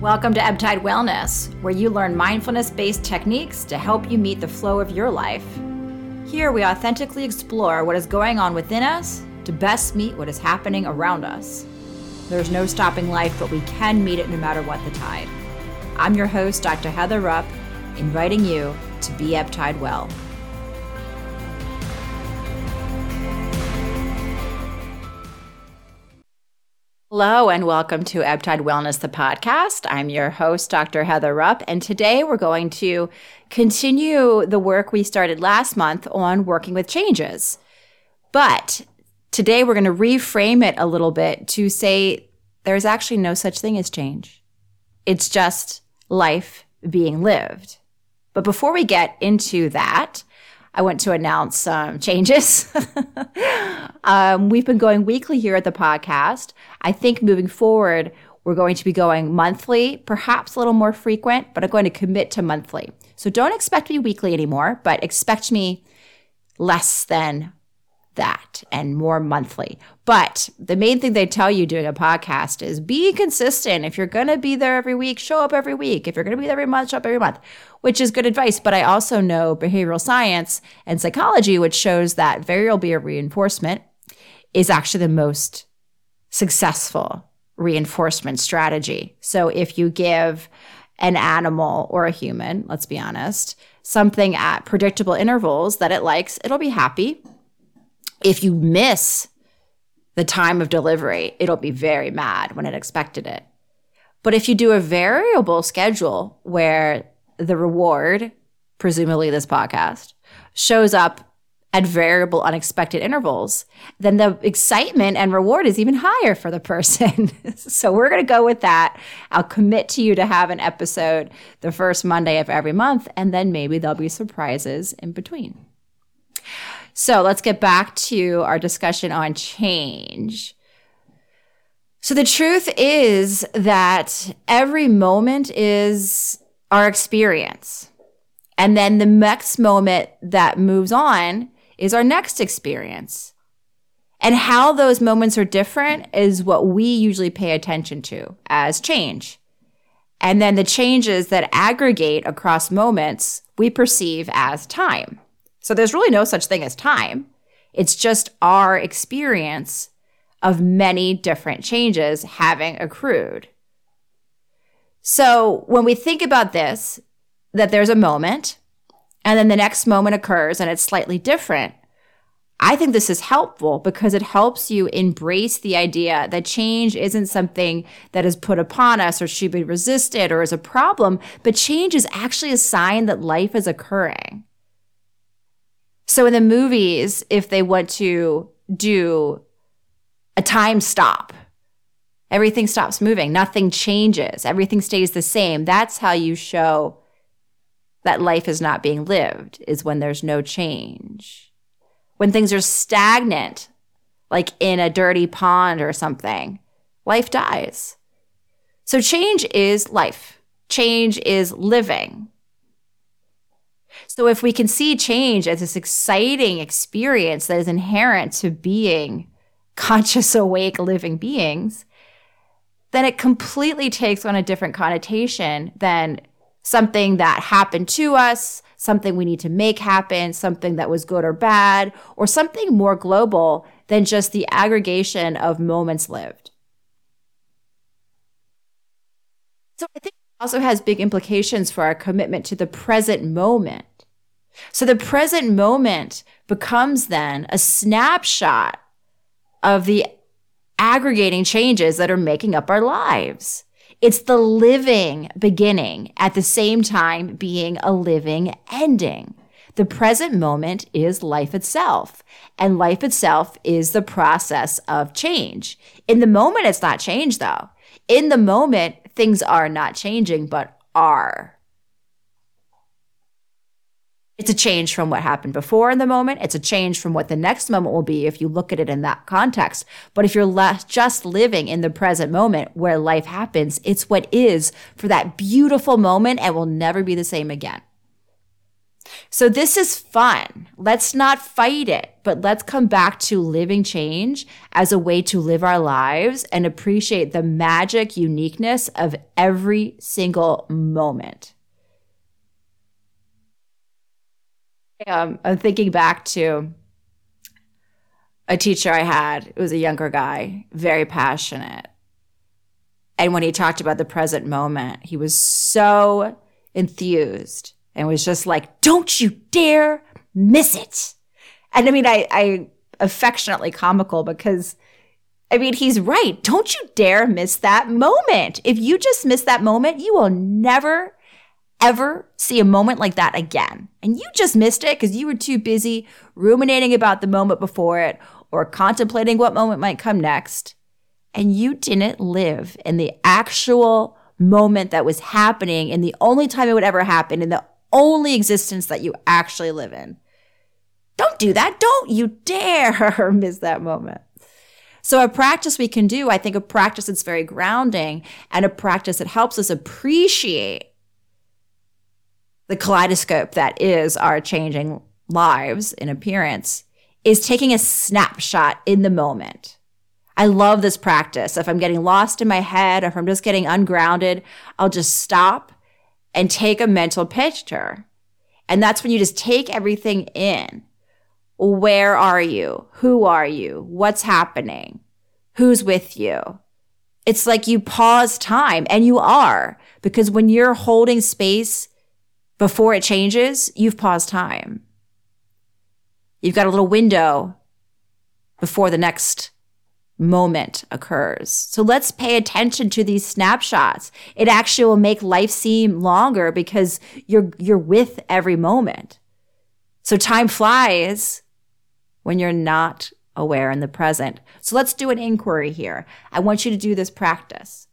Welcome to Ebtide Wellness, where you learn mindfulness based techniques to help you meet the flow of your life. Here, we authentically explore what is going on within us to best meet what is happening around us. There's no stopping life, but we can meet it no matter what the tide. I'm your host, Dr. Heather Rupp, inviting you to be Ebtide Well. Hello, and welcome to Ebtide Wellness, the podcast. I'm your host, Dr. Heather Rupp, and today we're going to continue the work we started last month on working with changes. But today we're going to reframe it a little bit to say there's actually no such thing as change. It's just life being lived. But before we get into that, I want to announce some changes. um, we've been going weekly here at the podcast. I think moving forward, we're going to be going monthly, perhaps a little more frequent, but I'm going to commit to monthly. So don't expect me weekly anymore, but expect me less than that and more monthly. But the main thing they tell you doing a podcast is be consistent. If you're going to be there every week, show up every week. If you're going to be there every month, show up every month, which is good advice. But I also know behavioral science and psychology, which shows that variable reinforcement is actually the most successful reinforcement strategy. So if you give an animal or a human, let's be honest, something at predictable intervals that it likes, it'll be happy if you miss the time of delivery, it'll be very mad when it expected it. But if you do a variable schedule where the reward, presumably this podcast, shows up at variable unexpected intervals, then the excitement and reward is even higher for the person. so we're going to go with that. I'll commit to you to have an episode the first Monday of every month, and then maybe there'll be surprises in between. So let's get back to our discussion on change. So the truth is that every moment is our experience. And then the next moment that moves on is our next experience. And how those moments are different is what we usually pay attention to as change. And then the changes that aggregate across moments we perceive as time. So there's really no such thing as time. It's just our experience of many different changes having accrued. So when we think about this, that there's a moment and then the next moment occurs and it's slightly different. I think this is helpful because it helps you embrace the idea that change isn't something that is put upon us or should be resisted or is a problem, but change is actually a sign that life is occurring. So in the movies, if they want to do a time stop, everything stops moving, nothing changes, everything stays the same. That's how you show that life is not being lived, is when there's no change. When things are stagnant, like in a dirty pond or something, life dies. So change is life. Change is living. So if we can see change as this exciting experience that is inherent to being conscious, awake, living beings, then it completely takes on a different connotation than something that happened to us, something we need to make happen, something that was good or bad, or something more global than just the aggregation of moments lived. So I think also has big implications for our commitment to the present moment. So the present moment becomes then a snapshot of the aggregating changes that are making up our lives. It's the living beginning at the same time being a living ending. The present moment is life itself, and life itself is the process of change. In the moment, it's not change though. In the moment, things are not changing, but are. It's a change from what happened before in the moment. It's a change from what the next moment will be if you look at it in that context. But if you're just living in the present moment where life happens, it's what is for that beautiful moment and will never be the same again. So this is fun. Let's not fight it, but let's come back to living change as a way to live our lives and appreciate the magic uniqueness of every single moment. Um, I'm thinking back to a teacher I had. It was a younger guy, very passionate. And when he talked about the present moment, he was so enthused and was just like, don't you dare miss it. And I mean, I, I affectionately comical because I mean, he's right. Don't you dare miss that moment. If you just miss that moment, you will never, ever see a moment like that again. And you just missed it because you were too busy ruminating about the moment before it or contemplating what moment might come next. And you didn't live in the actual moment that was happening in the only time it would ever happen in the only existence that you actually live in. Don't do that. Don't you dare miss that moment. So, a practice we can do, I think, a practice that's very grounding and a practice that helps us appreciate the kaleidoscope that is our changing lives in appearance, is taking a snapshot in the moment. I love this practice. If I'm getting lost in my head, or if I'm just getting ungrounded, I'll just stop and take a mental picture. And that's when you just take everything in. Where are you? Who are you? What's happening? Who's with you? It's like you pause time and you are because when you're holding space before it changes, you've paused time. You've got a little window before the next moment occurs. So let's pay attention to these snapshots. It actually will make life seem longer because you're you're with every moment. So time flies when you're not aware in the present. So let's do an inquiry here. I want you to do this practice.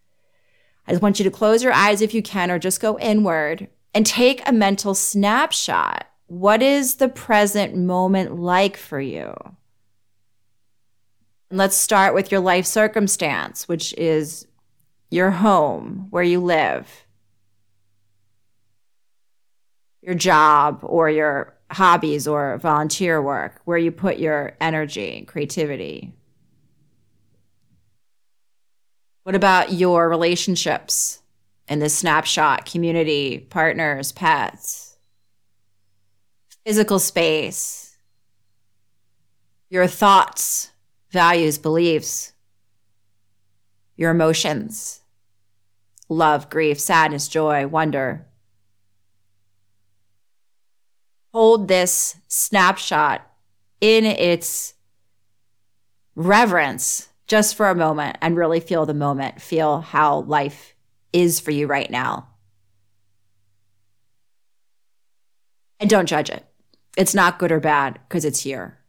I just want you to close your eyes if you can or just go inward and take a mental snapshot. What is the present moment like for you? Let's start with your life circumstance, which is your home, where you live, your job, or your hobbies or volunteer work, where you put your energy, and creativity. What about your relationships in this snapshot, community, partners, pets, physical space, your thoughts, values, beliefs, your emotions, love, grief, sadness, joy, wonder. Hold this snapshot in its reverence just for a moment and really feel the moment, feel how life is for you right now. And don't judge it. It's not good or bad because it's here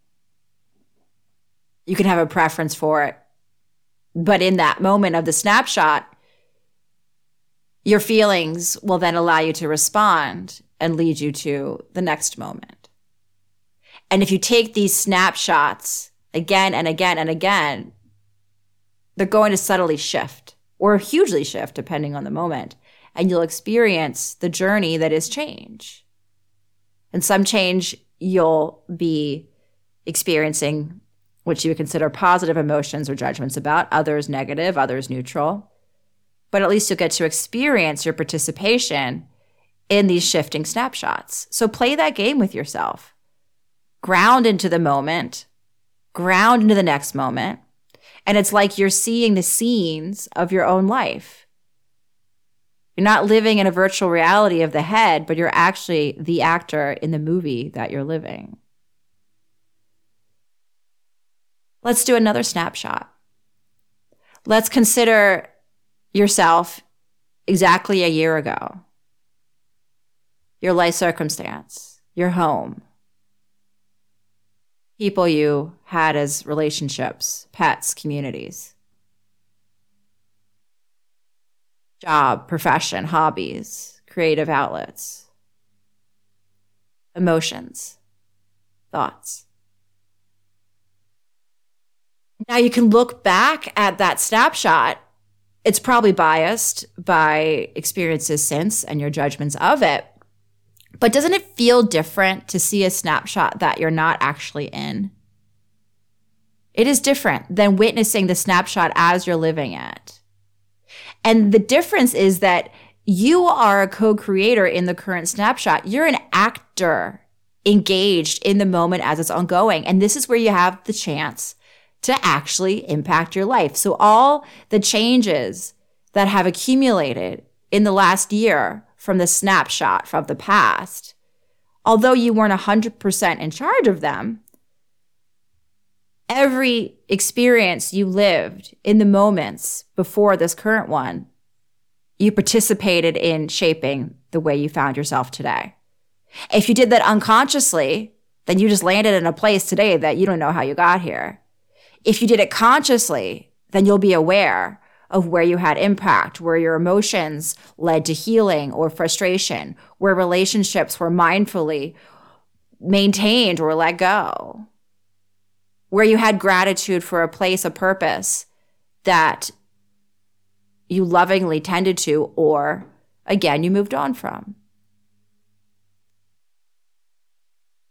you can have a preference for it. But in that moment of the snapshot, your feelings will then allow you to respond and lead you to the next moment. And if you take these snapshots again and again and again, they're going to subtly shift or hugely shift depending on the moment. And you'll experience the journey that is change. And some change you'll be experiencing which you would consider positive emotions or judgments about, others negative, others neutral. But at least you'll get to experience your participation in these shifting snapshots. So play that game with yourself. Ground into the moment, ground into the next moment. And it's like you're seeing the scenes of your own life. You're not living in a virtual reality of the head, but you're actually the actor in the movie that you're living. Let's do another snapshot. Let's consider yourself exactly a year ago, your life circumstance, your home, people you had as relationships, pets, communities, job, profession, hobbies, creative outlets, emotions, thoughts. Now you can look back at that snapshot. It's probably biased by experiences since and your judgments of it. But doesn't it feel different to see a snapshot that you're not actually in? It is different than witnessing the snapshot as you're living it. And the difference is that you are a co creator in the current snapshot. You're an actor engaged in the moment as it's ongoing. And this is where you have the chance to actually impact your life. So, all the changes that have accumulated in the last year from the snapshot from the past, although you weren't 100% in charge of them, every experience you lived in the moments before this current one, you participated in shaping the way you found yourself today. If you did that unconsciously, then you just landed in a place today that you don't know how you got here. If you did it consciously, then you'll be aware of where you had impact, where your emotions led to healing or frustration, where relationships were mindfully maintained or let go, where you had gratitude for a place, a purpose that you lovingly tended to, or again, you moved on from.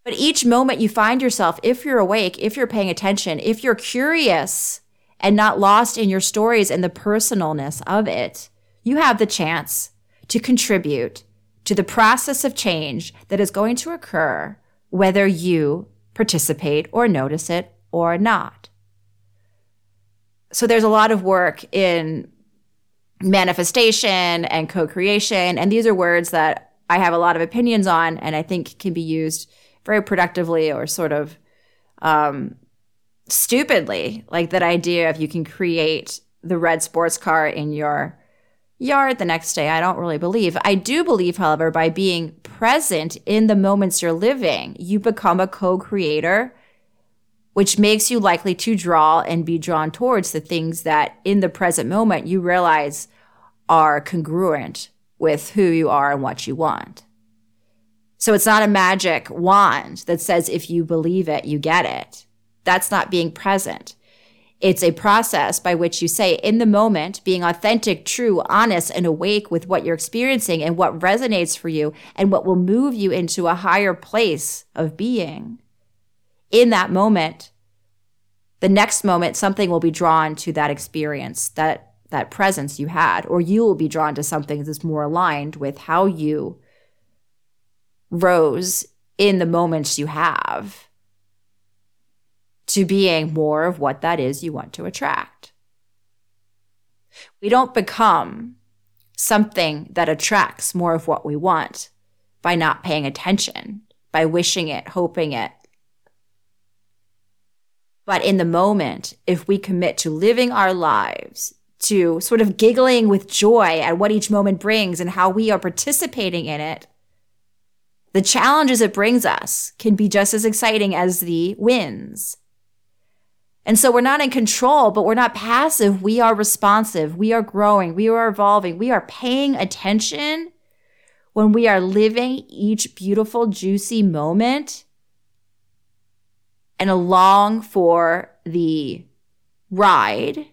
But each moment you find yourself, if you're awake, if you're paying attention, if you're curious and not lost in your stories and the personalness of it, you have the chance to contribute to the process of change that is going to occur whether you participate or notice it or not. So there's a lot of work in manifestation and co creation. And these are words that I have a lot of opinions on and I think can be used very productively or sort of um, stupidly, like that idea of you can create the red sports car in your yard the next day. I don't really believe. I do believe, however, by being present in the moments you're living, you become a co creator, which makes you likely to draw and be drawn towards the things that in the present moment you realize are congruent with who you are and what you want. So it's not a magic wand that says if you believe it, you get it. That's not being present. It's a process by which you say, in the moment, being authentic, true, honest, and awake with what you're experiencing and what resonates for you and what will move you into a higher place of being. In that moment, the next moment, something will be drawn to that experience, that, that presence you had, or you will be drawn to something that's more aligned with how you rose in the moments you have to being more of what that is you want to attract. We don't become something that attracts more of what we want by not paying attention, by wishing it, hoping it. But in the moment, if we commit to living our lives, to sort of giggling with joy at what each moment brings and how we are participating in it, the challenges it brings us can be just as exciting as the wins. And so we're not in control, but we're not passive. We are responsive. We are growing. We are evolving. We are paying attention when we are living each beautiful, juicy moment and along for the ride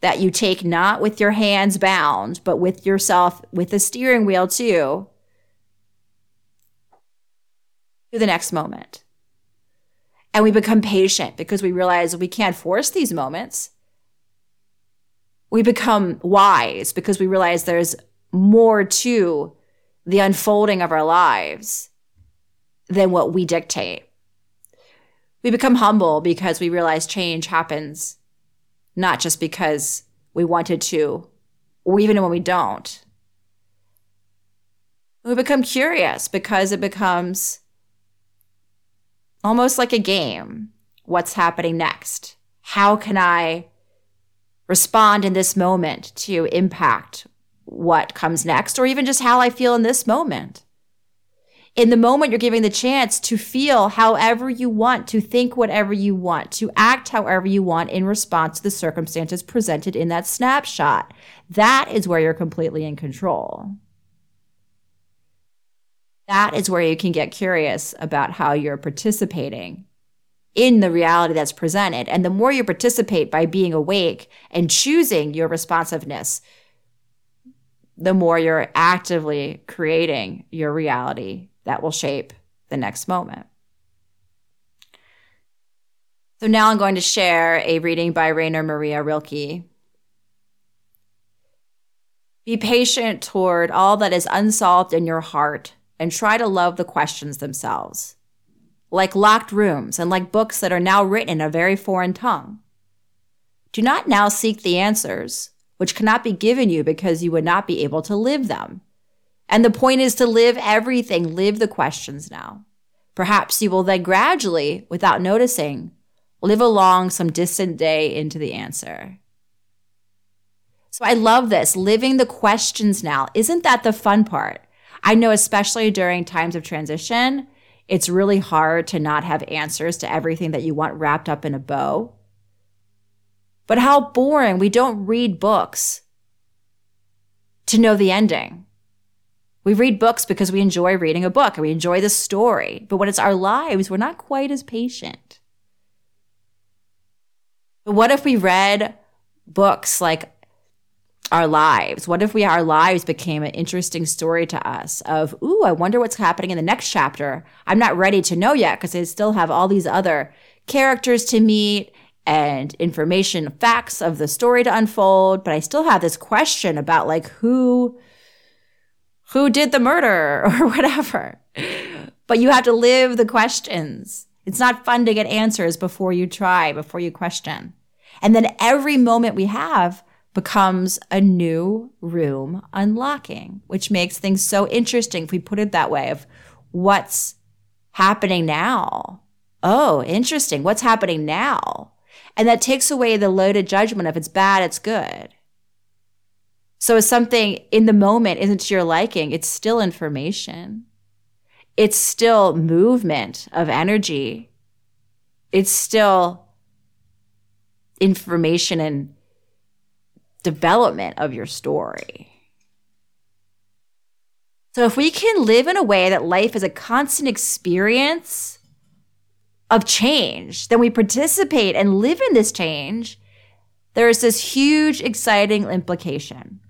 that you take not with your hands bound, but with yourself, with the steering wheel too to the next moment. And we become patient because we realize we can't force these moments. We become wise because we realize there's more to the unfolding of our lives than what we dictate. We become humble because we realize change happens not just because we wanted to, or even when we don't. We become curious because it becomes almost like a game. What's happening next? How can I respond in this moment to impact what comes next, or even just how I feel in this moment? In the moment, you're giving the chance to feel however you want, to think whatever you want, to act however you want in response to the circumstances presented in that snapshot. That is where you're completely in control that is where you can get curious about how you're participating in the reality that's presented. And the more you participate by being awake and choosing your responsiveness, the more you're actively creating your reality that will shape the next moment. So now I'm going to share a reading by Rainer Maria Rilke. Be patient toward all that is unsolved in your heart and try to love the questions themselves. Like locked rooms and like books that are now written in a very foreign tongue. Do not now seek the answers, which cannot be given you because you would not be able to live them. And the point is to live everything, live the questions now. Perhaps you will then gradually, without noticing, live along some distant day into the answer. So I love this, living the questions now. Isn't that the fun part? I know, especially during times of transition, it's really hard to not have answers to everything that you want wrapped up in a bow. But how boring. We don't read books to know the ending. We read books because we enjoy reading a book and we enjoy the story. But when it's our lives, we're not quite as patient. But what if we read books like our lives? What if we our lives became an interesting story to us of, ooh, I wonder what's happening in the next chapter. I'm not ready to know yet because I still have all these other characters to meet and information, facts of the story to unfold, but I still have this question about like who who did the murder or whatever. But you have to live the questions. It's not fun to get answers before you try, before you question. And then every moment we have becomes a new room unlocking, which makes things so interesting if we put it that way of what's happening now. Oh, interesting. What's happening now? And that takes away the loaded judgment of it's bad, it's good. So if something in the moment isn't to your liking, it's still information. It's still movement of energy. It's still information and development of your story. So if we can live in a way that life is a constant experience of change, then we participate and live in this change. There is this huge, exciting implication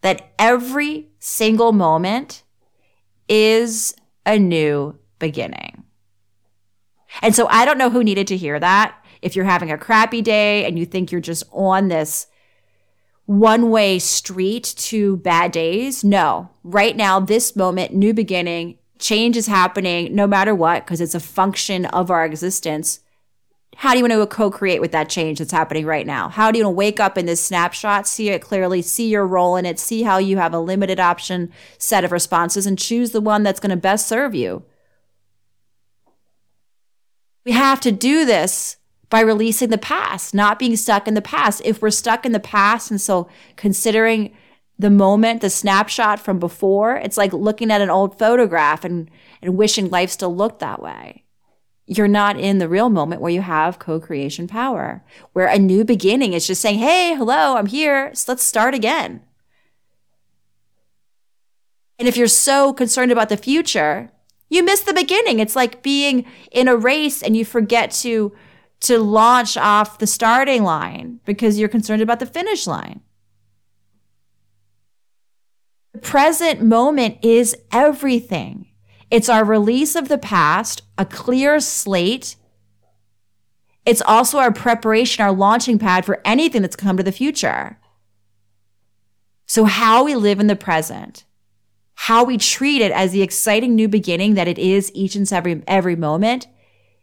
that every single moment is a new beginning. And so I don't know who needed to hear that. If you're having a crappy day and you think you're just on this one way street to bad days, no. Right now, this moment, new beginning, change is happening no matter what, because it's a function of our existence how do you want to co-create with that change that's happening right now? How do you want to wake up in this snapshot, see it clearly, see your role in it, see how you have a limited option set of responses and choose the one that's going to best serve you? We have to do this by releasing the past, not being stuck in the past. If we're stuck in the past and so considering the moment, the snapshot from before, it's like looking at an old photograph and, and wishing life still looked that way you're not in the real moment where you have co-creation power, where a new beginning is just saying, Hey, hello, I'm here. So let's start again. And if you're so concerned about the future, you miss the beginning. It's like being in a race and you forget to, to launch off the starting line because you're concerned about the finish line. The present moment is everything. It's our release of the past, a clear slate. It's also our preparation, our launching pad for anything that's come to the future. So, how we live in the present, how we treat it as the exciting new beginning that it is each and every, every moment,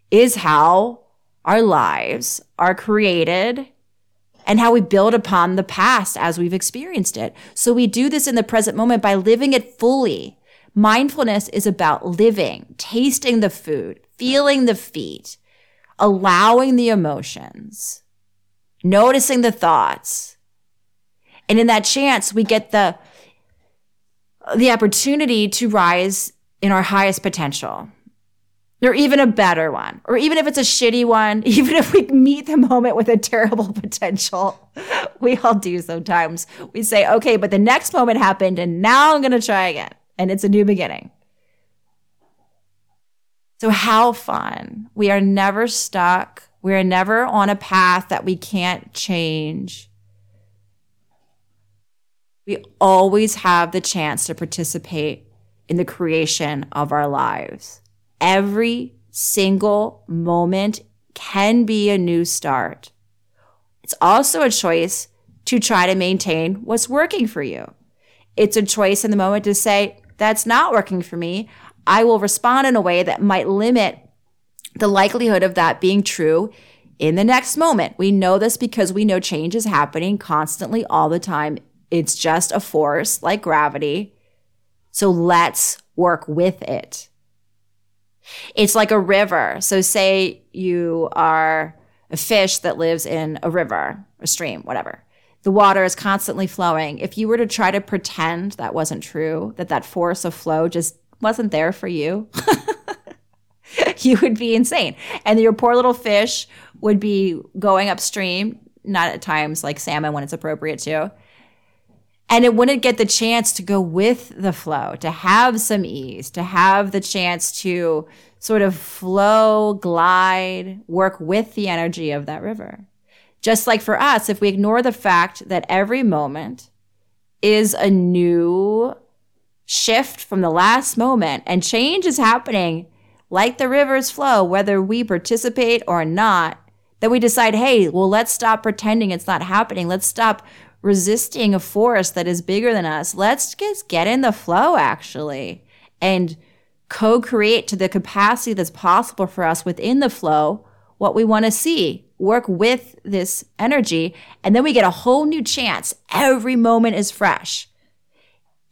is how our lives are created and how we build upon the past as we've experienced it. So, we do this in the present moment by living it fully Mindfulness is about living, tasting the food, feeling the feet, allowing the emotions, noticing the thoughts. And in that chance, we get the, the opportunity to rise in our highest potential or even a better one, or even if it's a shitty one, even if we meet the moment with a terrible potential, we all do sometimes. We say, okay, but the next moment happened and now I'm going to try again and it's a new beginning. So, how fun. We are never stuck. We are never on a path that we can't change. We always have the chance to participate in the creation of our lives. Every single moment can be a new start. It's also a choice to try to maintain what's working for you. It's a choice in the moment to say, that's not working for me. I will respond in a way that might limit the likelihood of that being true in the next moment. We know this because we know change is happening constantly all the time. It's just a force like gravity. So let's work with it. It's like a river. So, say you are a fish that lives in a river, a stream, whatever. The water is constantly flowing. If you were to try to pretend that wasn't true, that that force of flow just wasn't there for you, you would be insane. And your poor little fish would be going upstream, not at times like salmon when it's appropriate to. And it wouldn't get the chance to go with the flow, to have some ease, to have the chance to sort of flow, glide, work with the energy of that river. Just like for us, if we ignore the fact that every moment is a new shift from the last moment and change is happening like the rivers flow, whether we participate or not, then we decide, hey, well, let's stop pretending it's not happening. Let's stop resisting a force that is bigger than us. Let's just get in the flow, actually, and co create to the capacity that's possible for us within the flow what we want to see. Work with this energy, and then we get a whole new chance. Every moment is fresh.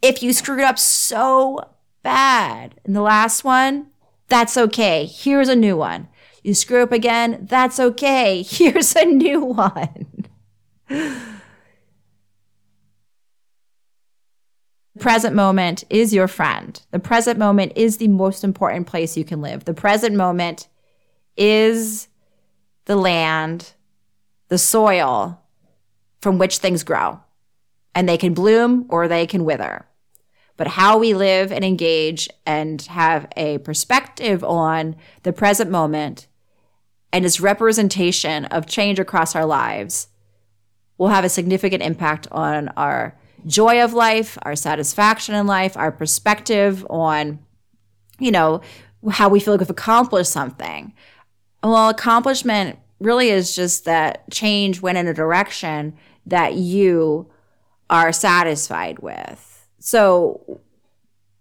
If you screwed up so bad in the last one, that's okay. Here's a new one. You screw up again, that's okay. Here's a new one. present moment is your friend. The present moment is the most important place you can live. The present moment is the land, the soil from which things grow. And they can bloom or they can wither. But how we live and engage and have a perspective on the present moment and its representation of change across our lives will have a significant impact on our joy of life, our satisfaction in life, our perspective on, you know, how we feel like we've accomplished something. Well, accomplishment really is just that change went in a direction that you are satisfied with. So,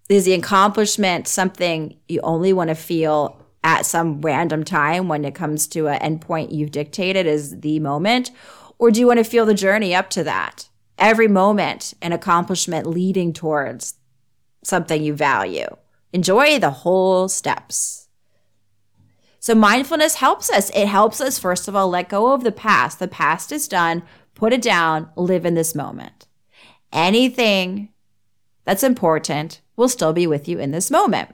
is the accomplishment something you only want to feel at some random time when it comes to an endpoint you've dictated as the moment? Or do you want to feel the journey up to that? Every moment an accomplishment leading towards something you value. Enjoy the whole steps. So, mindfulness helps us. It helps us, first of all, let go of the past. The past is done, put it down, live in this moment. Anything that's important will still be with you in this moment.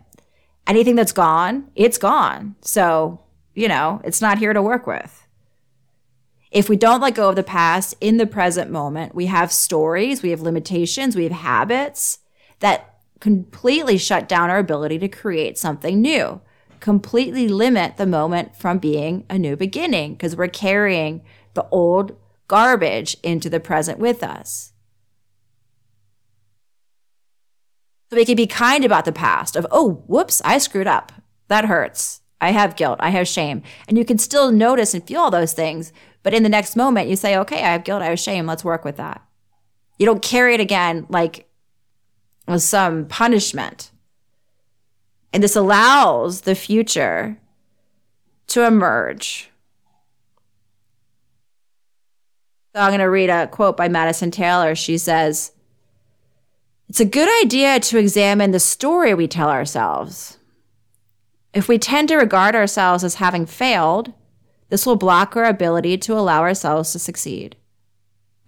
Anything that's gone, it's gone. So, you know, it's not here to work with. If we don't let go of the past in the present moment, we have stories, we have limitations, we have habits that completely shut down our ability to create something new, completely limit the moment from being a new beginning because we're carrying the old garbage into the present with us. So we can be kind about the past of, oh, whoops, I screwed up. That hurts. I have guilt. I have shame. And you can still notice and feel all those things, but in the next moment, you say, okay, I have guilt, I have shame, let's work with that. You don't carry it again like with some punishment. And this allows the future to emerge. So I'm going to read a quote by Madison Taylor. She says, It's a good idea to examine the story we tell ourselves. If we tend to regard ourselves as having failed, this will block our ability to allow ourselves to succeed.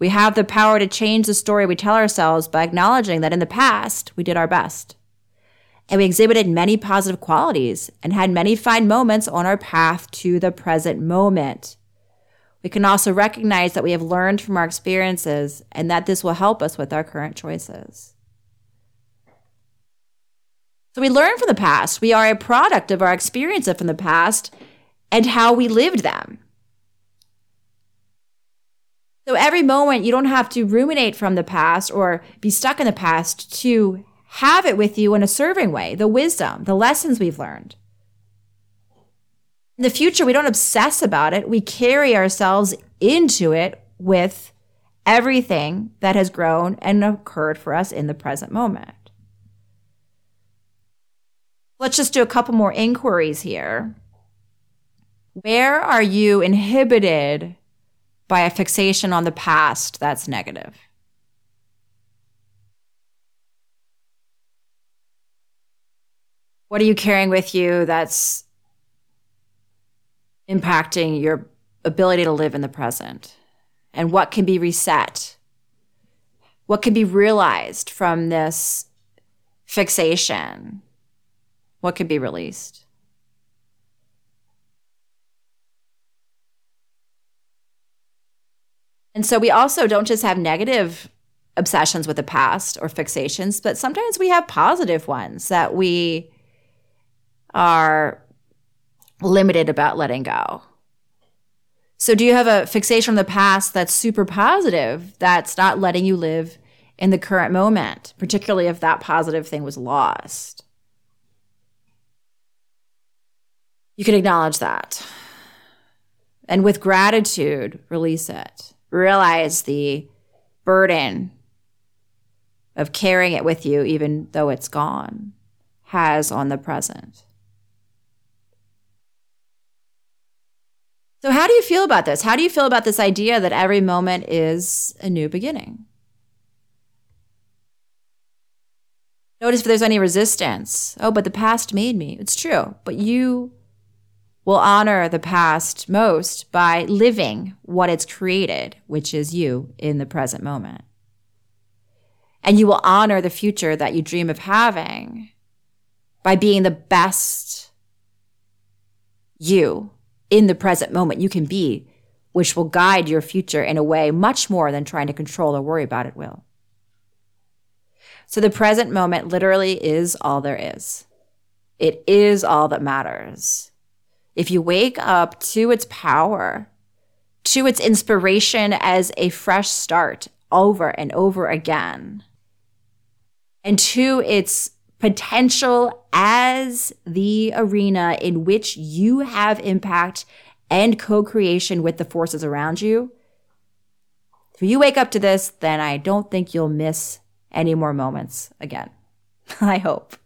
We have the power to change the story we tell ourselves by acknowledging that in the past, we did our best. And we exhibited many positive qualities and had many fine moments on our path to the present moment. We can also recognize that we have learned from our experiences and that this will help us with our current choices. So we learn from the past. We are a product of our experiences from the past and how we lived them. So every moment, you don't have to ruminate from the past or be stuck in the past to have it with you in a serving way, the wisdom, the lessons we've learned. In the future, we don't obsess about it. We carry ourselves into it with everything that has grown and occurred for us in the present moment. Let's just do a couple more inquiries here. Where are you inhibited by a fixation on the past that's negative? What are you carrying with you that's impacting your ability to live in the present? And what can be reset? What can be realized from this fixation? What can be released? And so we also don't just have negative obsessions with the past or fixations, but sometimes we have positive ones that we are limited about letting go. So, do you have a fixation from the past that's super positive that's not letting you live in the current moment, particularly if that positive thing was lost? You can acknowledge that. And with gratitude, release it. Realize the burden of carrying it with you, even though it's gone, has on the present. So, how do you feel about this? How do you feel about this idea that every moment is a new beginning? Notice if there's any resistance. Oh, but the past made me. It's true, but you will honor the past most by living what it's created, which is you in the present moment. And you will honor the future that you dream of having by being the best you in the present moment you can be, which will guide your future in a way much more than trying to control or worry about it will. So the present moment literally is all there is. It is all that matters. If you wake up to its power, to its inspiration as a fresh start over and over again, and to its potential as the arena in which you have impact and co creation with the forces around you. If you wake up to this, then I don't think you'll miss any more moments again. I hope.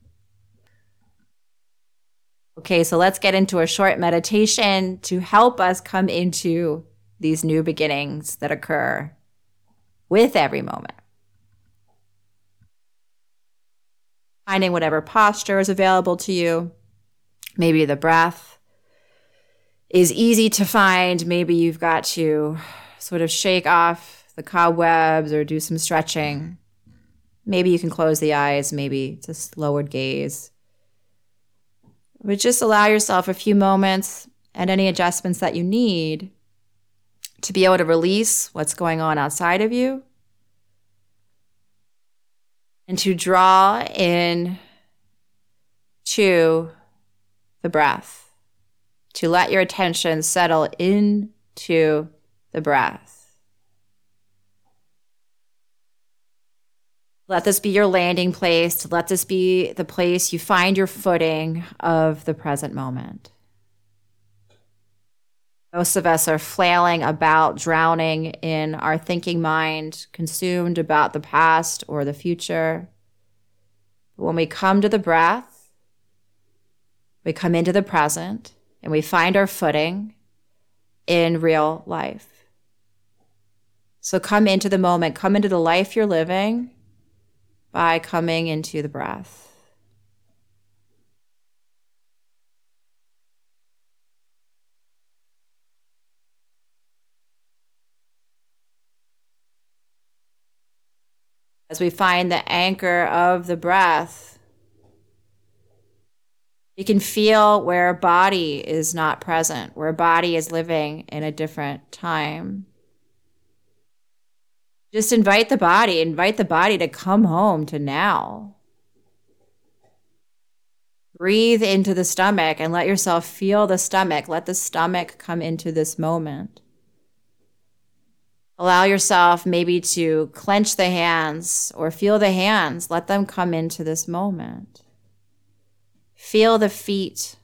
Okay, so let's get into a short meditation to help us come into these new beginnings that occur with every moment. finding whatever posture is available to you. Maybe the breath is easy to find. Maybe you've got to sort of shake off the cobwebs or do some stretching. Maybe you can close the eyes, maybe just lowered gaze. But just allow yourself a few moments and any adjustments that you need to be able to release what's going on outside of you and to draw in to the breath, to let your attention settle into the breath. Let this be your landing place. Let this be the place you find your footing of the present moment. Most of us are flailing about, drowning in our thinking mind, consumed about the past or the future. But when we come to the breath, we come into the present and we find our footing in real life. So come into the moment, come into the life you're living by coming into the breath. as we find the anchor of the breath, you can feel where body is not present, where body is living in a different time. Just invite the body, invite the body to come home to now. Breathe into the stomach and let yourself feel the stomach. Let the stomach come into this moment. Allow yourself maybe to clench the hands or feel the hands. Let them come into this moment. Feel the feet.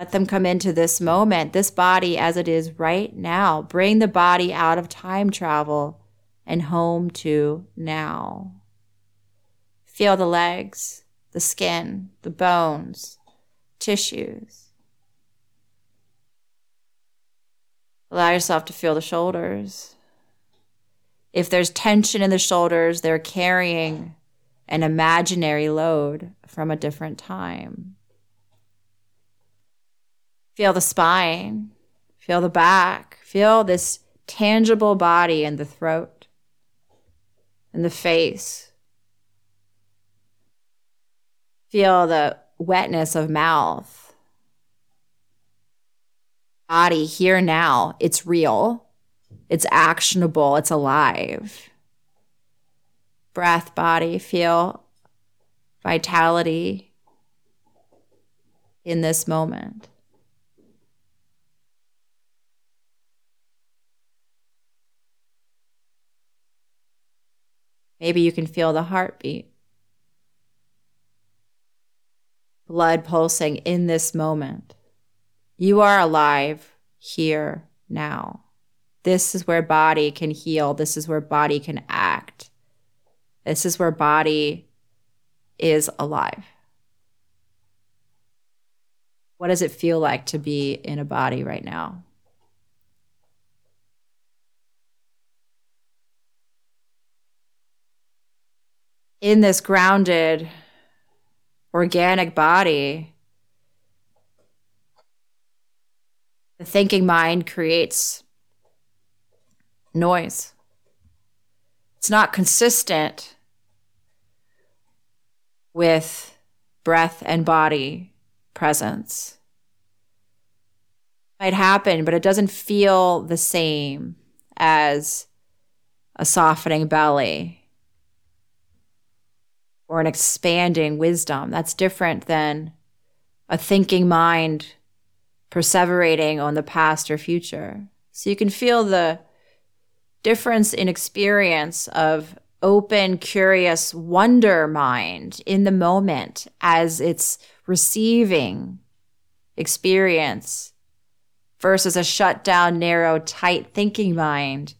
Let them come into this moment, this body as it is right now. Bring the body out of time travel and home to now. Feel the legs, the skin, the bones, tissues. Allow yourself to feel the shoulders. If there's tension in the shoulders, they're carrying an imaginary load from a different time. Feel the spine, feel the back, feel this tangible body in the throat, in the face. Feel the wetness of mouth body here now. It's real, it's actionable, it's alive. Breath, body, feel vitality in this moment. Maybe you can feel the heartbeat, blood pulsing in this moment. You are alive here now. This is where body can heal. This is where body can act. This is where body is alive. What does it feel like to be in a body right now? In this grounded, organic body, The thinking mind creates noise. It's not consistent with breath and body presence. It might happen, but it doesn't feel the same as a softening belly or an expanding wisdom. That's different than a thinking mind perseverating on the past or future. So you can feel the difference in experience of open, curious wonder mind in the moment as it's receiving experience versus a shut down, narrow, tight thinking mind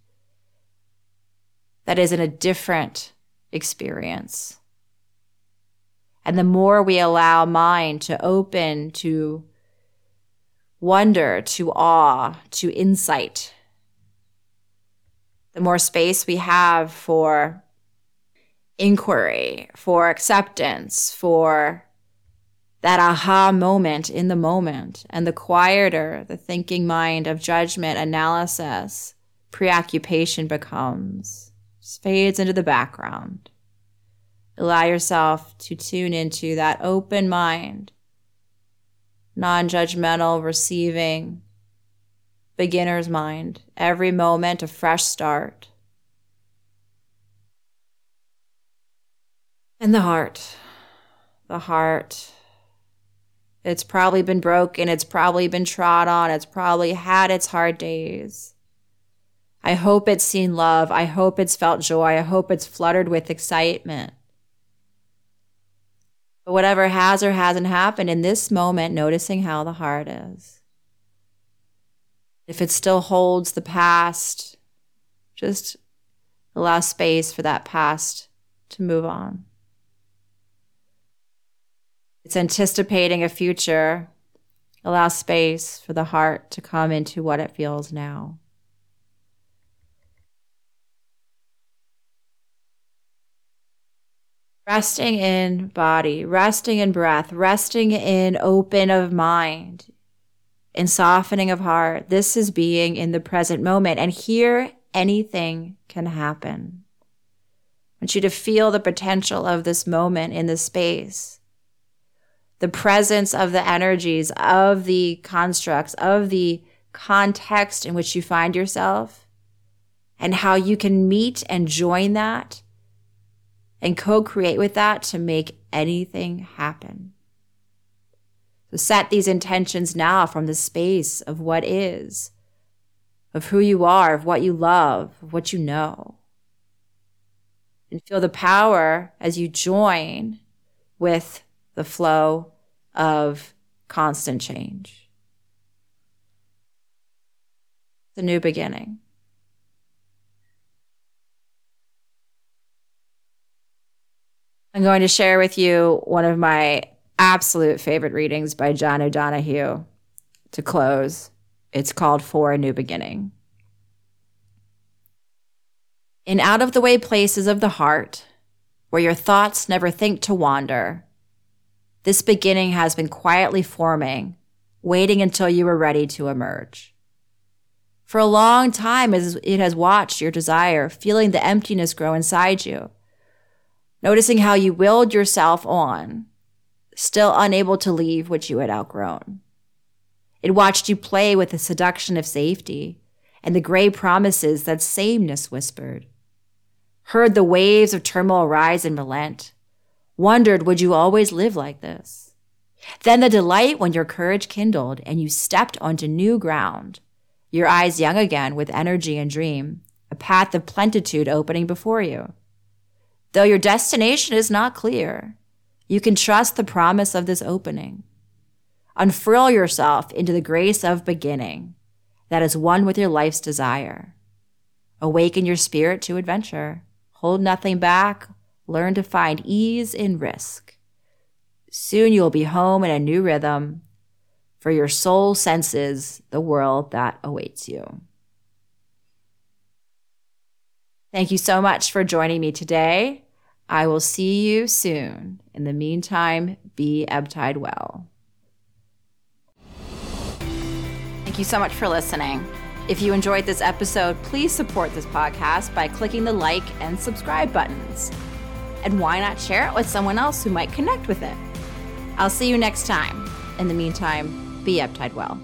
that is in a different experience. And the more we allow mind to open to wonder to awe to insight. The more space we have for inquiry, for acceptance, for that aha moment in the moment, and the quieter the thinking mind of judgment, analysis, preoccupation becomes, fades into the background. Allow yourself to tune into that open mind non judgmental, receiving, beginner's mind, every moment a fresh start. And the heart, the heart. It's probably been broken. It's probably been trod on. It's probably had its hard days. I hope it's seen love. I hope it's felt joy. I hope it's fluttered with excitement. But whatever has or hasn't happened in this moment, noticing how the heart is. If it still holds the past, just allow space for that past to move on. It's anticipating a future. Allow space for the heart to come into what it feels now. Resting in body, resting in breath, resting in open of mind, in softening of heart. This is being in the present moment. And here, anything can happen. I want you to feel the potential of this moment in the space, the presence of the energies, of the constructs, of the context in which you find yourself, and how you can meet and join that and co create with that to make anything happen. So set these intentions now from the space of what is, of who you are, of what you love, of what you know. And feel the power as you join with the flow of constant change. The new beginning. I'm going to share with you one of my absolute favorite readings by John O'Donohue to close. It's called For a New Beginning. In out of the way places of the heart, where your thoughts never think to wander, this beginning has been quietly forming, waiting until you were ready to emerge. For a long time, it has watched your desire, feeling the emptiness grow inside you, noticing how you willed yourself on, still unable to leave what you had outgrown. It watched you play with the seduction of safety and the gray promises that sameness whispered, heard the waves of turmoil rise and relent, wondered would you always live like this? Then the delight when your courage kindled and you stepped onto new ground, your eyes young again with energy and dream, a path of plenitude opening before you. Though your destination is not clear, you can trust the promise of this opening. Unfurl yourself into the grace of beginning that is one with your life's desire. Awaken your spirit to adventure. Hold nothing back Learn to find ease in risk. Soon you will be home in a new rhythm, for your soul senses the world that awaits you. Thank you so much for joining me today. I will see you soon. In the meantime, be Ebbtide well. Thank you so much for listening. If you enjoyed this episode, please support this podcast by clicking the like and subscribe buttons and why not share it with someone else who might connect with it? I'll see you next time. In the meantime, be Ebbtide well.